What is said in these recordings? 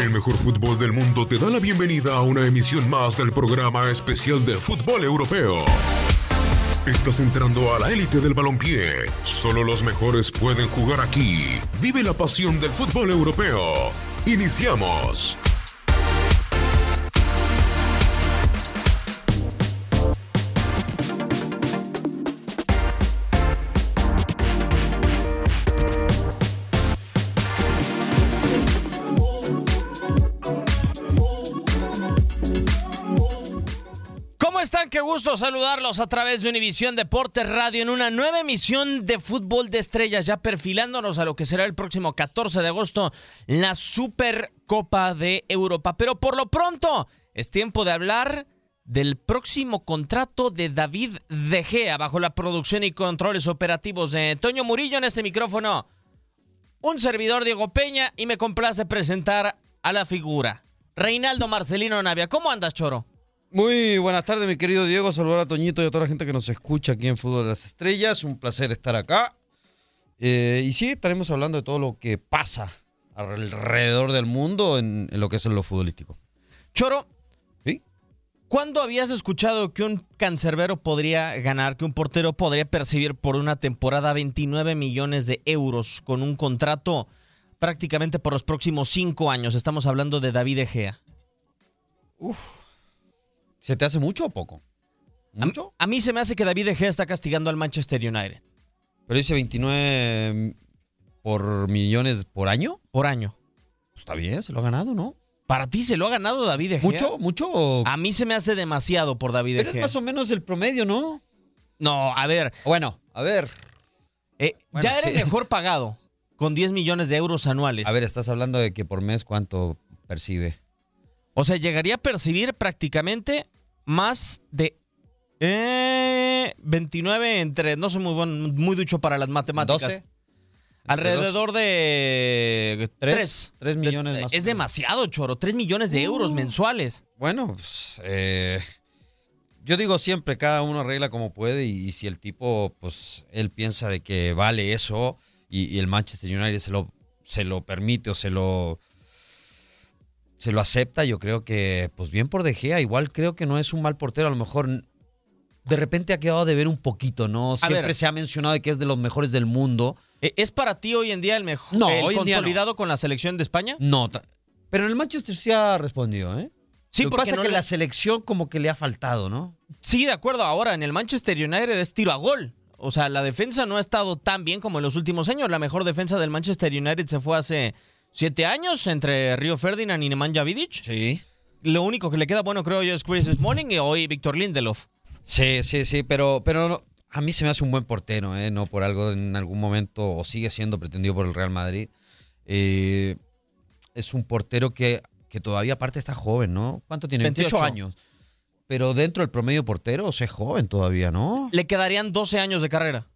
El mejor fútbol del mundo te da la bienvenida a una emisión más del programa especial de fútbol europeo. Estás entrando a la élite del balompié. Solo los mejores pueden jugar aquí. Vive la pasión del fútbol europeo. Iniciamos. Saludarlos a través de Univisión Deportes Radio en una nueva emisión de Fútbol de Estrellas, ya perfilándonos a lo que será el próximo 14 de agosto, la Supercopa de Europa. Pero por lo pronto, es tiempo de hablar del próximo contrato de David De Gea bajo la producción y controles operativos de Toño Murillo en este micrófono. Un servidor Diego Peña y me complace presentar a la figura. Reinaldo Marcelino Navia, ¿cómo andas, Choro? Muy buenas tardes, mi querido Diego. Saludar a Toñito y a toda la gente que nos escucha aquí en Fútbol de las Estrellas. Un placer estar acá. Eh, y sí, estaremos hablando de todo lo que pasa alrededor del mundo en, en lo que es en lo futbolístico. Choro. ¿cuándo habías escuchado que un cancerbero podría ganar, que un portero podría percibir por una temporada 29 millones de euros con un contrato prácticamente por los próximos cinco años? Estamos hablando de David Egea. ¿Se te hace mucho o poco? ¿Mucho? a mí se me hace que David Egea está castigando al Manchester United Pero dice 29 por millones por año. por año. Pues está bien, se lo ha ganado, ¿no? ¿Para ti se lo ha ganado David Egea? ¿Mucho? ¿Mucho? o- A mí se me hace demasiado por David Pero es Egea. más o menos el promedio, ¿no? No, a ver, Bueno, a ver. eh, Bueno, ya era sí. mejor pagado con 10 millones de euros anuales. A ver, estás hablando de que por mes cuánto percibe. O sea, llegaría a percibir prácticamente más de eh, 29 entre, no soy muy buen, muy ducho para las matemáticas. 12. Alrededor de 3. Tres millones más o Es demasiado, choro. 3 millones de euros mensuales. Bueno, pues, eh, yo digo siempre, cada uno arregla como puede y, y si el tipo, pues, él piensa de que vale eso y, y el Manchester United se lo, se lo permite o se lo, se lo acepta, yo creo que, pues bien por De Gea, igual creo que no es un mal portero, a lo mejor de repente ha quedado de ver un poquito, ¿no? Siempre ver. se ha mencionado que es de los mejores del mundo. Eh, ¿Es para ti hoy en día el mejor No, el hoy en día no. consolidado con la selección de España? No, pero en el Manchester sí ha respondido, ¿eh? Sí, Lo que porque pasa es no que le- la selección como que le ha faltado, ¿no? Sí, de acuerdo. Ahora, en el Manchester United es tiro a gol. O sea, la defensa no ha estado tan bien como en los últimos años. La mejor defensa del Manchester United se fue hace siete años entre Río Ferdinand y Nemanja Vidic. Sí. Lo único que le queda bueno, creo yo, es Chris Smalling y hoy Víctor Lindelof. Sí, sí, sí, pero, pero no- a mí se me hace un buen portero, ¿eh? No por algo en algún momento, o sigue siendo pretendido por el Real Madrid. Eh, es un portero que, que todavía aparte está joven, ¿no? ¿Cuánto tiene? 28, 28 años. Pero dentro del promedio portero, o sea, es joven todavía, ¿no? Le quedarían 12 años de carrera.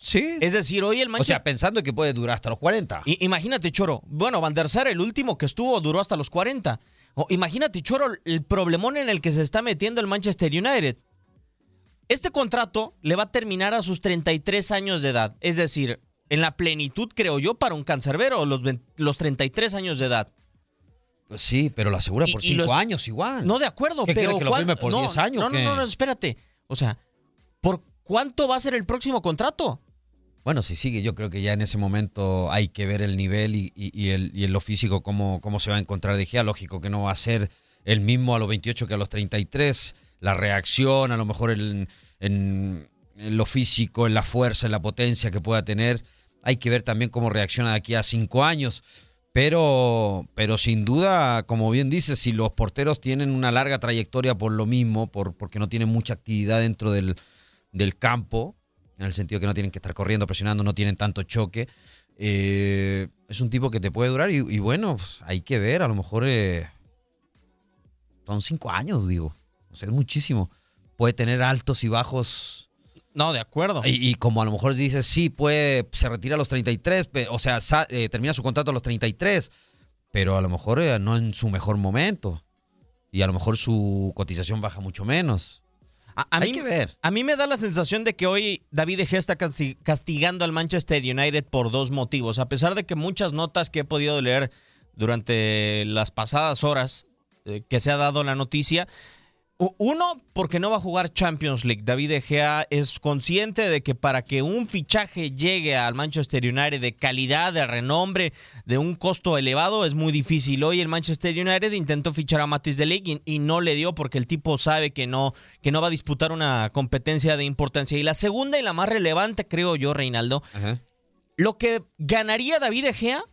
Sí. Es decir, hoy el o Manchester... sea, pensando que puede durar hasta los 40. I- imagínate, Choro. Bueno, Van der Sar, el último que estuvo, duró hasta los 40. O, imagínate, Choro, el problemón en el que se está metiendo el Manchester United. Este contrato le va a terminar a sus 33 años de edad. Es decir, en la plenitud, creo yo, para un cancerbero, los, 20 los 33 años de edad. Pues sí, pero lo asegura por y 5 los- años igual. No, de acuerdo, ¿Qué pero. quiere, que lo ¿cuál- firme por no, 10 años, No, no, no, no, espérate. O sea, ¿por cuánto va a ser el próximo contrato? Bueno, si sigue, yo creo que ya en ese momento hay que ver el nivel y, y- el, y en lo físico cómo, cómo se va a encontrar de Gea. Lógico que no va a ser el mismo a los 28 que a los 33. La reacción, a lo mejor en, en- en lo físico, en la fuerza, en la potencia que pueda tener. Hay que ver también cómo reacciona de aquí a cinco años. Pero, pero sin duda, como bien dices, si los porteros tienen una larga trayectoria por lo mismo, por, porque no tienen mucha actividad dentro del, del campo, en el sentido que no tienen que estar corriendo, presionando, no tienen tanto choque, eh, es un tipo que te puede durar y, y bueno, pues, hay que ver, a lo mejor eh, son cinco años, digo, o sea, es muchísimo. Puede tener altos y bajos No, de acuerdo. y, y como a lo mejor dices, sí, puede, se retira a los 33, pe- o sea, sa- eh, termina su contrato a los 33, pero a lo mejor no en su mejor momento. Y a lo mejor su cotización baja mucho menos. A, a Hay mí, que ver. A mí me da la sensación de que hoy David De Gea está casti- castigando al Manchester United por dos motivos. A pesar de que muchas notas que he podido leer durante las pasadas horas eh, que se ha dado la noticia. Uno, porque no va a jugar Champions League. David Egea es consciente de que para que un fichaje llegue al Manchester United de calidad, de renombre, de un costo elevado, es muy difícil. Hoy el Manchester United intentó fichar a Matis de Ligt y, no le dio porque el tipo sabe que no, que no va a disputar una competencia de importancia. Y la segunda y la más relevante, creo yo, Reinaldo, lo que ganaría David Egea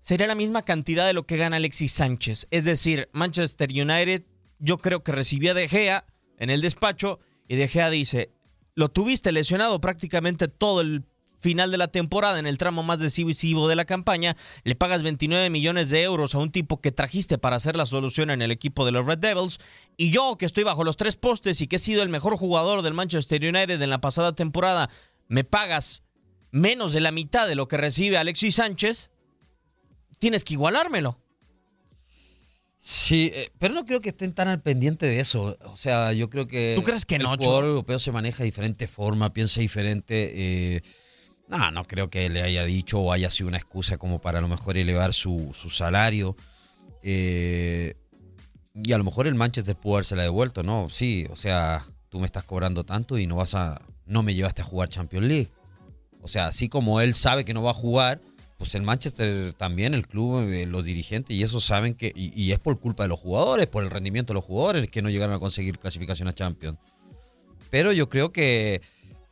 sería la misma cantidad de lo que gana Alexis Sánchez. Es decir, Manchester United yo creo que recibía De Gea en el despacho y De Gea dice, lo tuviste lesionado prácticamente todo el final de la temporada en el tramo más decisivo de la campaña, le pagas 29 millones de euros a un tipo que trajiste para hacer la solución en el equipo de los Red Devils, y yo que estoy bajo los tres postes y que he sido el mejor jugador del Manchester United en la pasada temporada, me pagas menos de la mitad de lo que recibe Alexis Sánchez, tienes que igualármelo. Sí, eh, pero no creo que estén tan al pendiente de eso. O sea, yo creo que. ¿Tú crees que no, El jugador europeo se maneja de diferente forma, piensa diferente. Eh, no, no creo que le haya dicho o haya sido una excusa como para a lo mejor elevar su, salario. Eh, y a lo mejor el Manchester pudo haberse la devuelto, ¿no? Sí, o sea, tú me estás cobrando tanto y no vas a. No me llevaste a jugar Champions League. O sea, así como él sabe que no va a jugar, pues el Manchester también, el club, eh, los dirigentes, y eso saben que, y, es por culpa de los jugadores, por el rendimiento de los jugadores, que no llegaron a conseguir clasificación a Champions. Pero yo creo que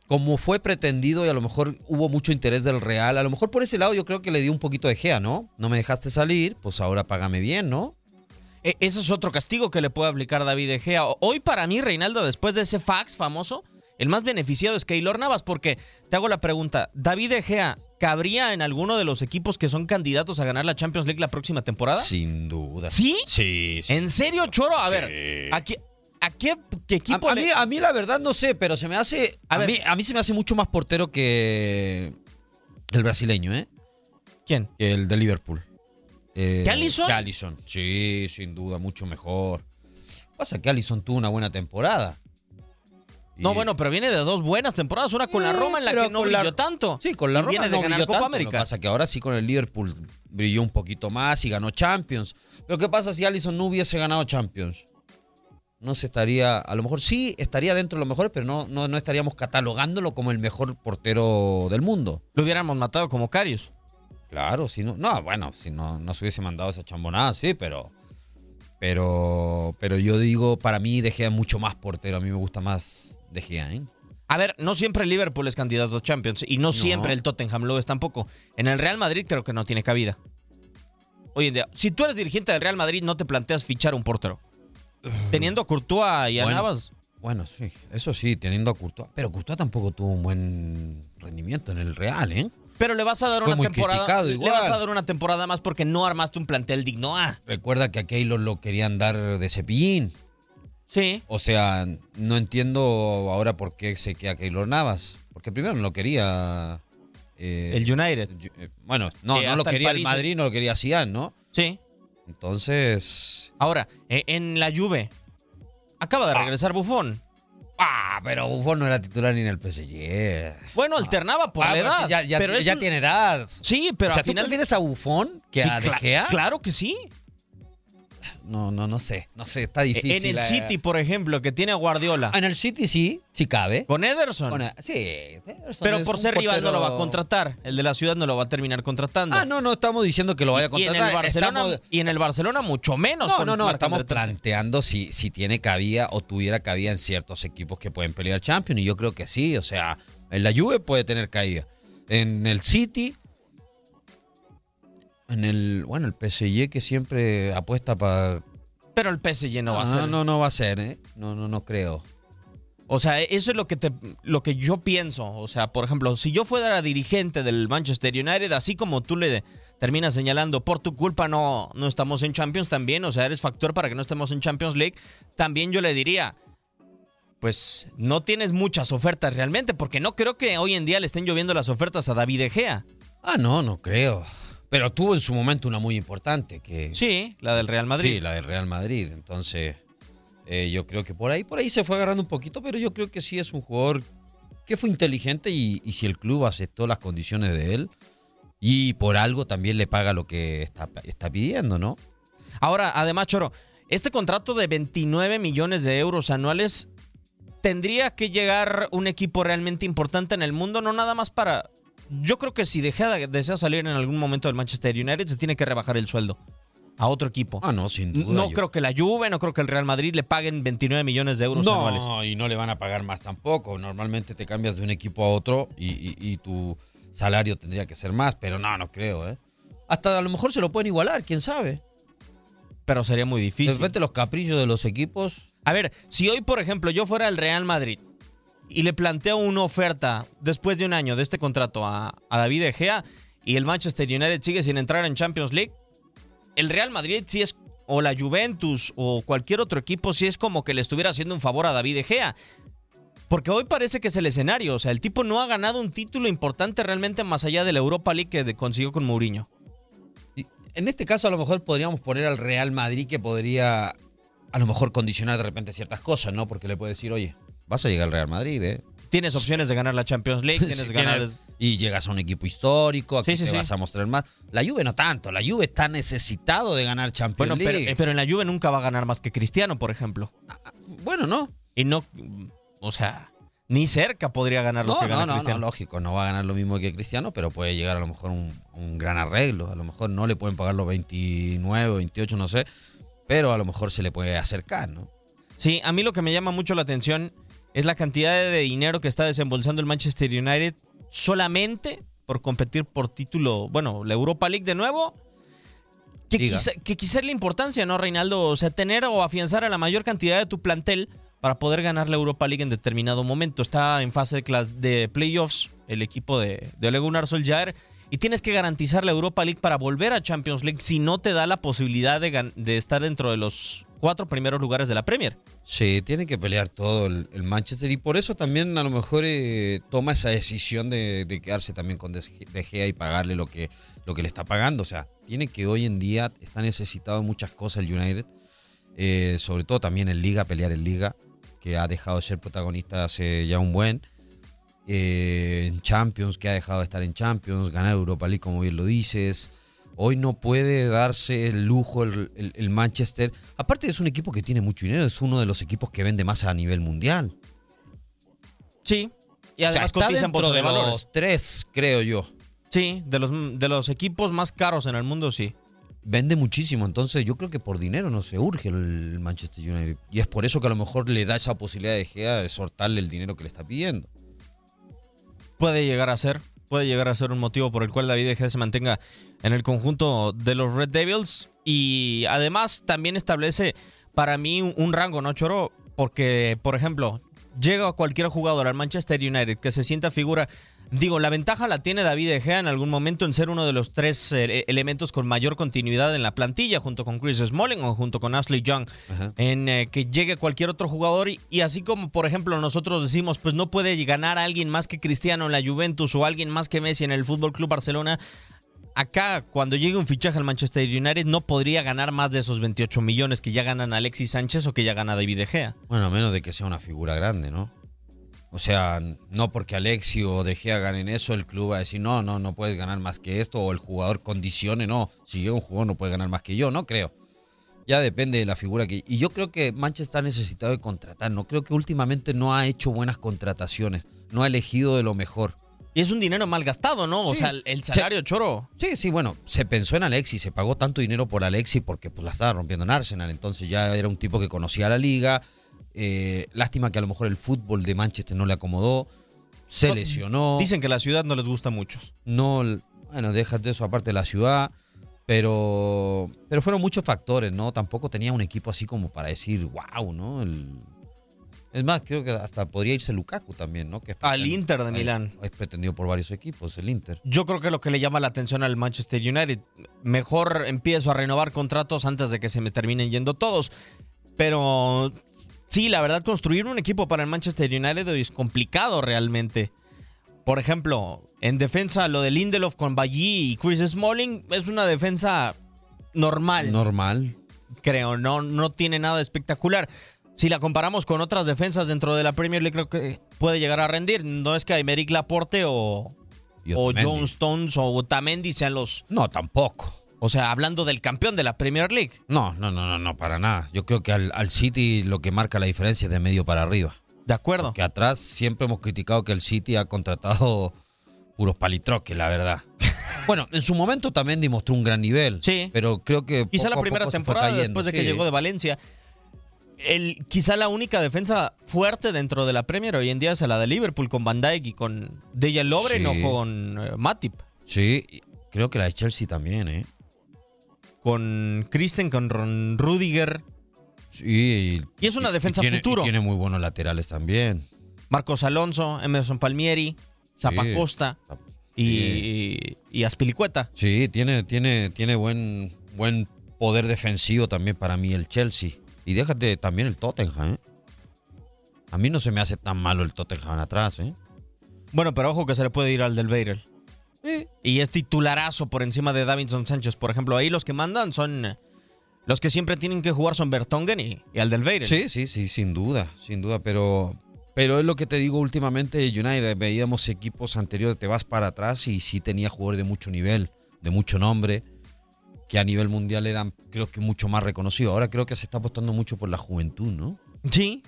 como fue pretendido y a lo mejor hubo mucho interés del Real, a lo mejor por ese lado yo creo que le dio un poquito de gea, ¿no? No me dejaste salir, pues ahora págame bien, ¿no? E, ese es otro castigo que le puede aplicar David De Gea. Hoy para mí, Reinaldo, después de ese fax famoso, el más beneficiado es Keylor Navas, porque te hago la pregunta, ¿David De Gea cabría en alguno de los equipos que son candidatos a ganar la Champions League la próxima temporada? Sin duda. ¿Sí? Sí. ¿En serio, Choro? A ver, ¿a qué, equipo a, mí, a mí la verdad no sé, pero se me hace... A, mí, a mí se me hace mucho más portero que el brasileño, ¿eh? ¿Quién? El de Liverpool. Eh, ¿Que Allison? Que Allison. Sí, sin duda, mucho mejor. Pasa que Allison tuvo una buena temporada. No, bueno, pero viene de dos buenas temporadas, una con la Roma en la que no brilló tanto. Sí, con la Roma viene de ganar Copa América. Lo que pasa que ahora sí con el Liverpool brilló un poquito más y ganó Champions. Pero ¿qué pasa si Allison no hubiese ganado Champions? No se estaría, a lo mejor sí estaría dentro de lo mejor, pero no, no, no estaríamos catalogándolo como el mejor portero del mundo. Lo hubiéramos matado como Carius. Claro, si no, no, bueno, si no, no se hubiese mandado esa chambonada, sí, pero, pero, pero yo digo, para mí dejé mucho más portero, a mí me gusta más de Gea, ¿eh? A ver, no siempre el Liverpool es candidato a Champions y no, siempre el Tottenham lo es tampoco. En el Real Madrid creo que no tiene cabida. Hoy en día, si tú eres dirigente del Real Madrid, no te planteas fichar un portero. Teniendo a Courtois y a bueno, Navas. Bueno, sí, eso sí, teniendo a Courtois. Pero Courtois tampoco tuvo un buen rendimiento en el Real, ¿eh? Pero le vas a dar una temporada. Le vas a dar una temporada más porque no armaste un plantel digno A. Recuerda que a Keylor lo querían dar de cepillín. Sí. O sea, no entiendo ahora por qué se queda Keylor Navas. Porque primero no lo quería. Eh, el United. Eh, bueno, no, no lo quería el, Madrid, no lo quería Cian, ¿no? Sí. Entonces. Ahora, eh, en la Juve. Acaba de ah. regresar Buffon. Ah, pero Buffon no era titular ni en el PSG. Bueno, alternaba por ah, la edad. Ya, ya, pero ya tiene edad. Sí, pero o sea, al final. ¿tú prefieres a Buffon que a De Gea? Claro que sí no, no, no sé, no sé, está difícil. En el eh. City, por ejemplo, que tiene a Guardiola. En el City sí, sí cabe. Con Ederson. sí, Ederson Pero por ser rival no lo va a contratar. El de la ciudad no lo va a terminar contratando. Ah, no, no estamos diciendo que lo vaya a contratar. Y en el Barcelona, y en el Barcelona mucho menos. No, no, no, estamos planteando si, si tiene cabida o tuviera cabida en ciertos equipos que pueden pelear Champions. Y yo creo que sí, o sea, en la Juve puede tener caída. En el City en el, bueno, el PSG que siempre apuesta para... Pero el PSG no, va a ser. No, no va a ser, ¿eh? No, no, no creo. O sea, eso es lo que, te, lo que yo pienso. O sea, por ejemplo, si yo fuera dirigente del Manchester United, así como tú le terminas señalando, por tu culpa no, no estamos en Champions también, o sea, eres factor para que no estemos en Champions League, también yo le diría, pues no tienes muchas ofertas realmente, porque no creo que hoy en día le estén lloviendo las ofertas a David Egea. Ah, no, no creo. Pero tuvo en su momento una muy importante que... Sí, la del Real Madrid. Sí, la del Real Madrid. Entonces, eh, yo creo que por ahí, por ahí se fue agarrando un poquito, pero yo creo que sí es un jugador que fue inteligente y, si el club aceptó las condiciones de él, Y por algo también le paga lo que está, está pidiendo, ¿no? Ahora, además, Choro, este contrato de 29 millones de euros anuales tendría que llegar un equipo realmente importante en el mundo, no nada más para... Yo creo que si deja, desea salir en algún momento del Manchester United, se tiene que rebajar el sueldo a otro equipo. Ah, no, sin duda. No creo que la Juve, no creo que el Real Madrid le paguen 29 millones de euros no, anuales. No, y no le van a pagar más tampoco. Normalmente te cambias de un equipo a otro y, y, tu salario tendría que ser más, pero no, no creo, ¿eh? Hasta a lo mejor se lo pueden igualar, quién sabe. Pero sería muy difícil. De repente los caprichos de los equipos. A ver, si hoy, por ejemplo, yo fuera el Real Madrid y le planteo una oferta después de un año de este contrato a, a David Egea y el Manchester United sigue sin entrar en Champions League, el Real Madrid sí es, o la Juventus o cualquier otro equipo, sí es como que le estuviera haciendo un favor a David Egea. Porque hoy parece que es el escenario. O sea, el tipo no ha ganado un título importante realmente más allá de la Europa League que consiguió con Mourinho. En este caso, a lo mejor podríamos poner al Real Madrid que podría a lo mejor condicionar de repente ciertas cosas, ¿no? Porque le puede decir, oye, vas a llegar al Real Madrid, ¿eh? Tienes opciones de ganar la Champions League, tienes ganar... Y llegas a un equipo histórico, aquí te vas a mostrar más. La Juve no tanto, la Juve está necesitado de ganar Champions League. Pero, pero, en la Juve nunca va a ganar más que Cristiano, por ejemplo. Ah, bueno, no. Y no, o sea, ni cerca podría ganar lo que gana no, Cristiano. No, lógico, no va a ganar lo mismo que Cristiano, pero puede llegar a lo mejor un, un gran arreglo. A lo mejor no le pueden pagar los 29, 28, no sé, pero a lo mejor se le puede acercar, ¿no? Sí, a mí lo que me llama mucho la atención es la cantidad de dinero que está desembolsando el Manchester United solamente por competir por título, bueno, la Europa League de nuevo. Que quizá, que quizá, la importancia, ¿no, Reinaldo? O sea, tener o afianzar a la mayor cantidad de tu plantel para poder ganar la Europa League en determinado momento. Está en fase de, de playoffs el equipo de, de Ole Gunnar Solskjaer y tienes que garantizar la Europa League para volver a Champions League si no te da la posibilidad de, estar dentro de los cuatro primeros lugares de la Premier. Sí, tiene que pelear todo el, Manchester y por eso también a lo mejor eh, toma esa decisión de, quedarse también con De Gea y pagarle lo que, lo que le está pagando. O sea, tiene que hoy en día está necesitado muchas cosas el United, eh, sobre todo también en Liga, pelear en Liga, que ha dejado de ser protagonista hace ya un buen. Eh, en Champions, que ha dejado de estar en Champions, ganar Europa League, como bien lo dices. Hoy no puede darse el lujo el, Manchester. Aparte es un equipo que tiene mucho dinero, es uno de los equipos que vende más a nivel mundial. Sí, y además o sea, por de los tres, creo yo. Sí, de los, de los equipos más caros en el mundo, sí. Vende muchísimo, entonces yo creo que por dinero no se urge el Manchester United. Y es por eso que a lo mejor le da esa posibilidad de Gea de soltarle el dinero que le está pidiendo. Puede llegar a ser, puede llegar a ser un motivo por el cual David Gea se mantenga en el conjunto de los Red Devils. Y además también establece para mí un rango, ¿no, Choro? Porque, por ejemplo, llega cualquier jugador al Manchester United que se sienta figura Digo, la ventaja la tiene David Egea en algún momento en ser uno de los tres eh, elementos con mayor continuidad en la plantilla, junto con Chris Smalling o junto con Ashley Young, en eh, que llegue cualquier otro jugador y, así como, por ejemplo, nosotros decimos, pues no puede ganar a alguien más que Cristiano en la Juventus o alguien más que Messi en el Fútbol Club Barcelona. Acá, cuando llegue un fichaje al Manchester United, no podría ganar más de esos 28 millones que ya ganan Alexis Sánchez o que ya gana David Egea. Bueno, a menos de que sea una figura grande, ¿no? O sea, no porque Alexi o De Gea ganen eso, el club va a decir, no, no, no puedes ganar más que esto, o el jugador condicione, no, si llega un jugador no puede ganar más que yo, no creo. Ya depende de la figura que... Y yo creo que Manchester ha necesitado de contratar, no creo que últimamente no ha hecho buenas contrataciones, no ha elegido de lo mejor. Y es un dinero mal gastado, ¿no? O sea, el salario choro. Sí, sí, bueno, se pensó en Alexi, se pagó tanto dinero por Alexi porque pues la estaba rompiendo en Arsenal, entonces ya era un tipo que conocía la liga, eh, lástima que a lo mejor el fútbol de Manchester no le acomodó. Se lesionó. Dicen que la ciudad no les gusta mucho. No, bueno, déjate eso aparte de la ciudad. Pero, pero fueron muchos factores, ¿no? Tampoco tenía un equipo así como para decir, wow, ¿no? es más, creo que hasta podría irse Lukaku también, ¿no? Que al Inter de Milán. Es pretendido por varios equipos, el Inter. Yo creo que lo que le llama la atención al Manchester United, mejor empiezo a renovar contratos antes de que se me terminen yendo todos. Pero Sí, la verdad, construir un equipo para el Manchester United es complicado realmente. Por ejemplo, en defensa, lo de Lindelof con Bailly y Chris Smalling es una defensa normal. Normal. Creo, no, no tiene nada espectacular. Si la comparamos con otras defensas dentro de la Premier League, creo que puede llegar a rendir. No es que Aymeric Laporte o, o. John Stones o Otamendi sean los... No, tampoco. O sea, hablando del campeón de la Premier League. No, no, no, no, no, para nada. Yo creo que al, al City lo que marca la diferencia es de medio para arriba. De acuerdo. Que atrás siempre hemos criticado que el City ha contratado puros palitroques, la verdad. bueno, en su momento también demostró un gran nivel. Sí. Pero creo que. Quizá poco la primera temporada después de que llegó de Valencia. El, quizá la única defensa fuerte dentro de la Premier hoy en día es la de Liverpool con Van Dijk y con Dejan Lovren Sí. o con eh, Matip. Sí, creo que la de Chelsea también, ¿eh? Con Christen, con Ron Rudiger. Sí. Y es una defensa tiene, futuro. tiene muy buenos laterales también. Marcos Alonso, Emerson Palmieri, Zapacosta y, y Aspilicueta. Sí, tiene, tiene, tiene buen, buen poder defensivo también para mí el Chelsea. Y déjate también el Tottenham, ¿eh? A mí no se me hace tan malo el Tottenham atrás, ¿eh? Bueno, pero ojo que se le puede ir al del Beirel. Sí. Y es titularazo por encima de Davinson Sánchez. Por ejemplo, ahí los que mandan son. Los que siempre tienen que jugar son Bertongen y, y al del Beirel. Sí, sí, sí, sin duda, sin duda, pero, pero es lo que te digo últimamente, United, veíamos equipos anteriores, te vas para atrás y sí tenía jugadores de mucho nivel, de mucho nombre, que a nivel mundial eran creo que mucho más reconocidos. Ahora creo que se está apostando mucho por la juventud, ¿no? Sí,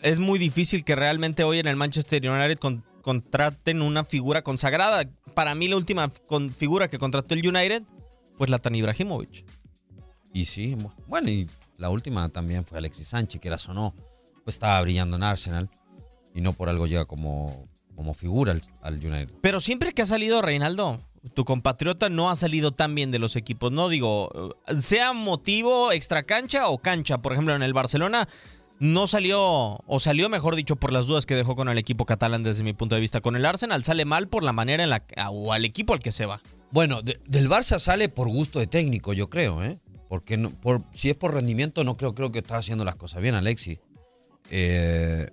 es muy difícil que realmente hoy en el Manchester United con- contraten una figura consagrada. Para mí la última con- figura que contrató el United fue Zlatan Ibrahimovic. Y sí, bu- bueno, y la última también fue Alexis Sánchez, que era sonó, pues estaba brillando en Arsenal y no por algo llega como, como figura al, al United. Pero siempre que ha salido Reinaldo, tu compatriota no ha salido tan bien de los equipos, ¿no? Digo, eh, sea motivo extra cancha o cancha. Por ejemplo, en el Barcelona no salió, o salió mejor dicho, por las dudas que dejó con el equipo catalán desde mi punto de vista. Con el Arsenal sale mal por la manera en la o al equipo al que se va. Bueno, de- del Barça sale por gusto de técnico, yo creo, ¿eh? Porque no, por, si es por rendimiento, no creo, creo que está haciendo las cosas bien, Alexis. Eh,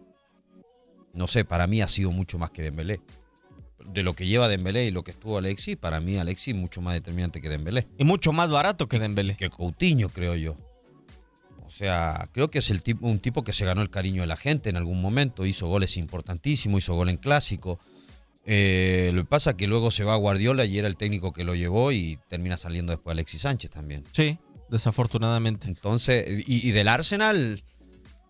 no sé, para mí ha sido mucho más que Dembélé. De lo que lleva Dembélé y lo que estuvo Alexis, para mí Alexis mucho más determinante que Dembélé. Y mucho más barato que Dembélé. Que Coutinho, creo yo. O sea, creo que es el tipo, un tipo que se ganó el cariño de la gente en algún momento. Hizo goles importantísimos, hizo gol en clásico. Eh, lo que pasa es que luego se va a Guardiola y era el técnico que lo llevó y termina saliendo después Alexis Sánchez también. Sí, desafortunadamente. Entonces, y, y del Arsenal,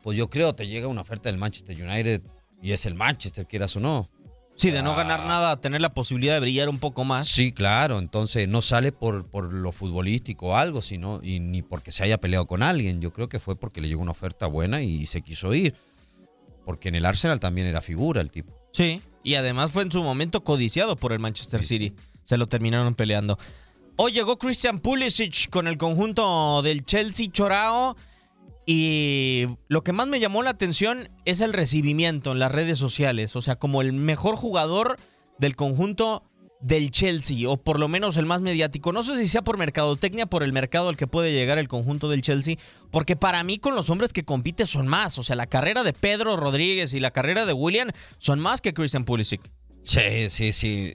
pues yo creo te llega una oferta del Manchester United y es el Manchester, quieras o no. Sí, de no Ah. ganar nada, tener la posibilidad de brillar un poco más. Sí, claro, entonces no sale por, por lo futbolístico o algo, sino y ni porque se haya peleado con alguien. Yo creo que fue porque le llegó una oferta buena y se quiso ir. Porque en el Arsenal también era figura el tipo. Sí, y además fue en su momento codiciado por el Manchester Sí, City. Se lo terminaron peleando. Hoy llegó Christian Pulisic con el conjunto del Chelsea Chorao y lo que más me llamó la atención es el recibimiento en las redes sociales, o sea, como el mejor jugador del conjunto del Chelsea, o por lo menos el más mediático. No sé si sea por mercadotecnia, por el mercado al que puede llegar el conjunto del Chelsea, porque para mí con los hombres que compite son más, o sea, la carrera de Pedro Rodríguez y la carrera de William son más que Christian Pulisic. Sí, sí, sí.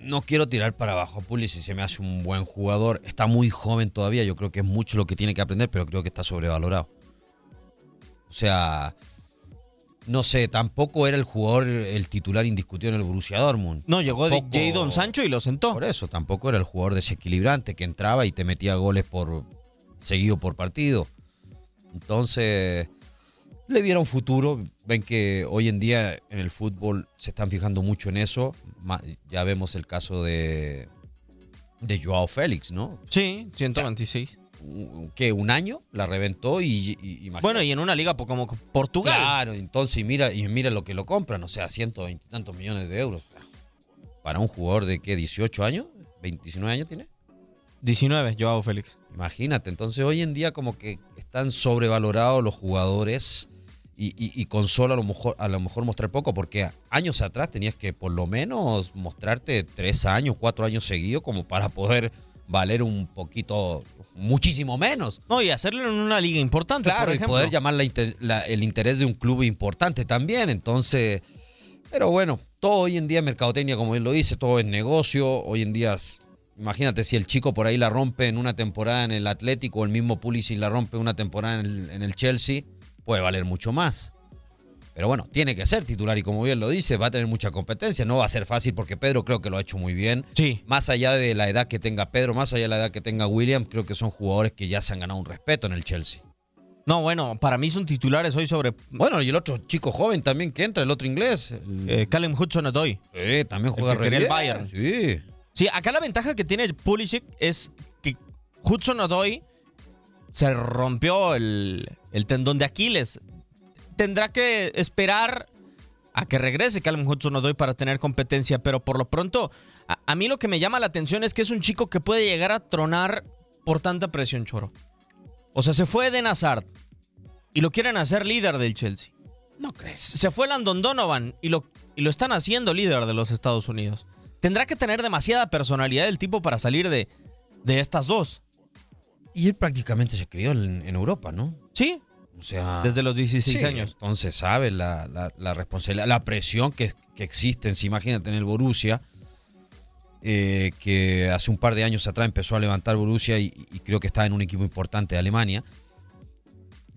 No quiero tirar para abajo a Pulisic, se me hace un buen jugador. Está muy joven todavía, yo creo que es mucho lo que tiene que aprender, pero creo que está sobrevalorado. O sea, no sé, tampoco era el jugador, el titular indiscutido en el Borussia Dortmund. No, llegó de Tampoco- Jadon Sancho y lo sentó. Por eso, tampoco era el jugador desequilibrante que entraba y te metía goles por seguido por partido. Entonces, le vieron futuro. Ven que hoy en día en el fútbol se están fijando mucho en eso. Ya vemos el caso de, de Joao Félix, ¿no? Sí, 126. Un- Que un año la reventó y. Bueno, y en una liga como Portugal. Claro, entonces mira, y mira lo que lo compran, o sea, 120 y tantos millones de euros. Para un jugador de qué, 18 años, 29 años tiene. 19, Joao Félix. Imagínate, entonces hoy en día como que están sobrevalorados los jugadores y, y- y con solo a lo, mejor, a lo mejor mostrar poco, porque años atrás tenías que por lo menos mostrarte tres años, cuatro años seguidos como para poder valer un poquito, muchísimo menos. No, y hacerlo en una liga importante, Claro, por y poder llamar la inter- la- el interés de un club importante también. Entonces, pero bueno, todo hoy en día es mercadotecnia, como él lo dice, todo es negocio. Hoy en día, imagínate si el chico por ahí la rompe en una temporada en el Atlético, o el mismo Pulisic la rompe una temporada en el, en el Chelsea, puede valer mucho más. Pero bueno, tiene que ser titular y como bien lo dice, va a tener mucha competencia. No va a ser fácil porque Pedro creo que lo ha hecho muy bien. Sí. Más allá de la edad que tenga Pedro, más allá de la edad que tenga William, creo que son jugadores que ya se han ganado un respeto en el Chelsea. No, bueno, para mí son titulares hoy sobre Bueno, y el otro chico joven también que entra, el otro inglés. el- eh, Callum Hudson-Odoi. Sí, también juega que re el bien. Bayern. Sí. Sí, acá la ventaja que tiene Pulisic es que Hudson Odoi se rompió el, el tendón de Aquiles. Tendrá que esperar a que regrese Callum Hudson Odoi para tener competencia, pero por lo pronto, a, a mí lo que me llama la atención es que es un chico que puede llegar a tronar por tanta presión, Choro. O sea, se fue de Hazard y lo quieren hacer líder del Chelsea. No crees. Se fue Landon Donovan y lo, y lo están haciendo líder de los Estados Unidos. Tendrá que tener demasiada personalidad el tipo para salir de, de estas dos. Y él prácticamente se crió en, en Europa, ¿no? Sí, O sea. desde los 16 sí, años. Entonces sabe la, la- la responsabilidad, la presión que, que existe. Si imagínate en el Borussia, eh, que hace un par de años atrás empezó a levantar Borussia y, y creo que está en un equipo importante de Alemania.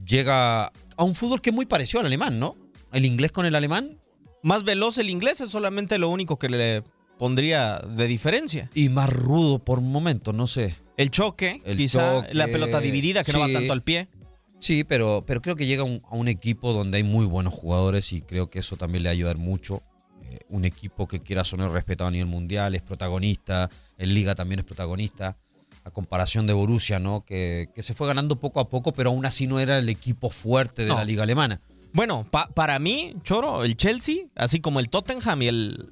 Llega a un fútbol que es muy parecido al alemán, ¿no? El inglés con el alemán Más veloz el inglés es solamente lo único que le pondría de diferencia. y más rudo por momentos, no sé. El choque, El quizá choque, la pelota dividida que no va tanto al pie. Sí, pero, pero creo que llega un- a un equipo donde hay muy buenos jugadores y creo que eso también le va a ayudar mucho. Eh, un equipo que quiera sonar respetado a nivel mundial, es protagonista, en Liga también es protagonista. A comparación de Borussia, ¿no? Que, que se fue ganando poco a poco, pero aún así no era el equipo fuerte de No. la Liga Alemana. Bueno, pa- para mí, Choro, el Chelsea, así como el Tottenham y el...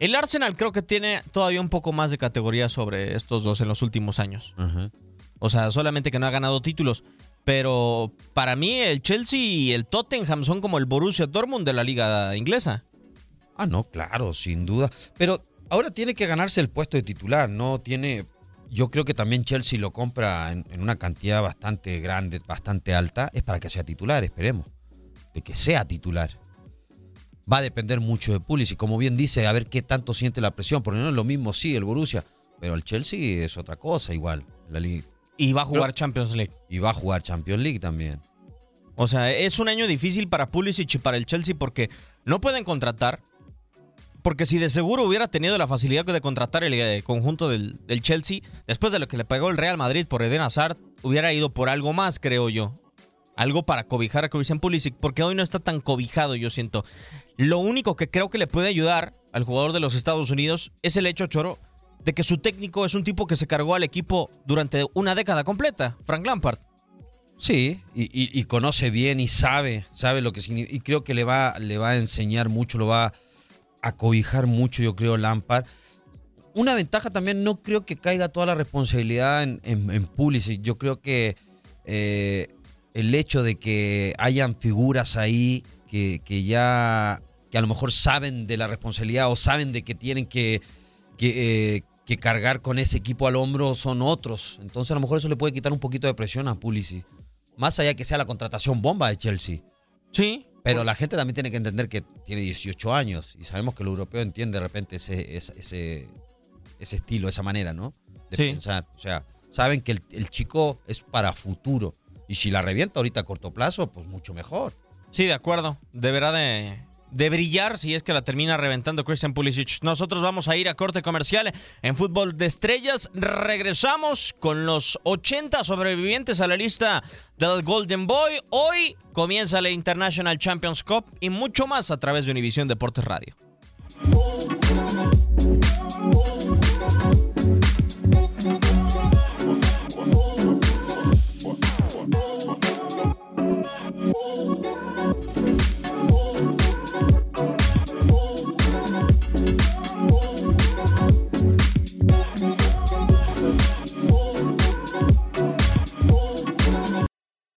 El Arsenal creo que tiene todavía un poco más de categoría sobre estos dos en los últimos años. O sea, solamente que no ha ganado títulos. Pero para mí el Chelsea y el Tottenham son como el Borussia Dortmund de la liga inglesa. Ah, no, claro, sin duda. Pero ahora tiene que ganarse el puesto de titular, ¿no? Tiene. Yo creo que también Chelsea lo compra en, en una cantidad bastante grande, bastante alta. Es para que sea titular, esperemos. De que sea titular. Va a depender mucho de Pulisic. Como bien dice, a ver qué tanto siente la presión. Porque no es lo mismo, sí, el Borussia. Pero el Chelsea es otra cosa, igual. La liga. Y va a jugar Pero- Champions League. Y va a jugar Champions League también. O sea, es un año difícil para Pulisic y para el Chelsea porque no pueden contratar. Porque si de seguro hubiera tenido la facilidad de contratar el eh, conjunto del, del Chelsea, después de lo que le pagó el Real Madrid por Eden Hazard, hubiera ido por algo más, creo yo. Algo para cobijar a Christian Pulisic, porque hoy no está tan cobijado, yo siento. Lo único que creo que le puede ayudar al jugador de los Estados Unidos es el hecho, Choro, de que su técnico es un tipo que se cargó al equipo durante una década completa, Frank Lampard. Sí, y, conoce bien y sabe, sabe lo que significa. Y creo que le va, le va a enseñar mucho, lo va a cobijar mucho, yo creo, Lampard. Una ventaja también, no creo que caiga toda la responsabilidad en Pulisic. Yo creo que eh, el hecho de que hayan figuras ahí que, que ya, que a lo mejor saben de la responsabilidad o saben de que tienen que, que, eh, que cargar con ese equipo al hombro son otros. Entonces a lo mejor eso le puede quitar un poquito de presión a Pulisic. Más allá que sea la contratación bomba de Chelsea. Sí. Pero la gente también tiene que entender que tiene 18 años y sabemos que el europeo entiende de repente ese, ese, ese, ese estilo, esa manera, ¿no? De Sí. pensar. O sea, saben que el, el chico es para futuro. Y si la revienta ahorita a corto plazo, pues mucho mejor. Sí, de acuerdo. Deberá de, de brillar si es que la termina reventando Christian Pulisic. Nosotros vamos a ir a corte comercial en Fútbol de Estrellas. Regresamos con los 80 sobrevivientes a la lista del Golden Boy. Hoy comienza la International Champions Cup y mucho más a través de Univisión Deportes Radio.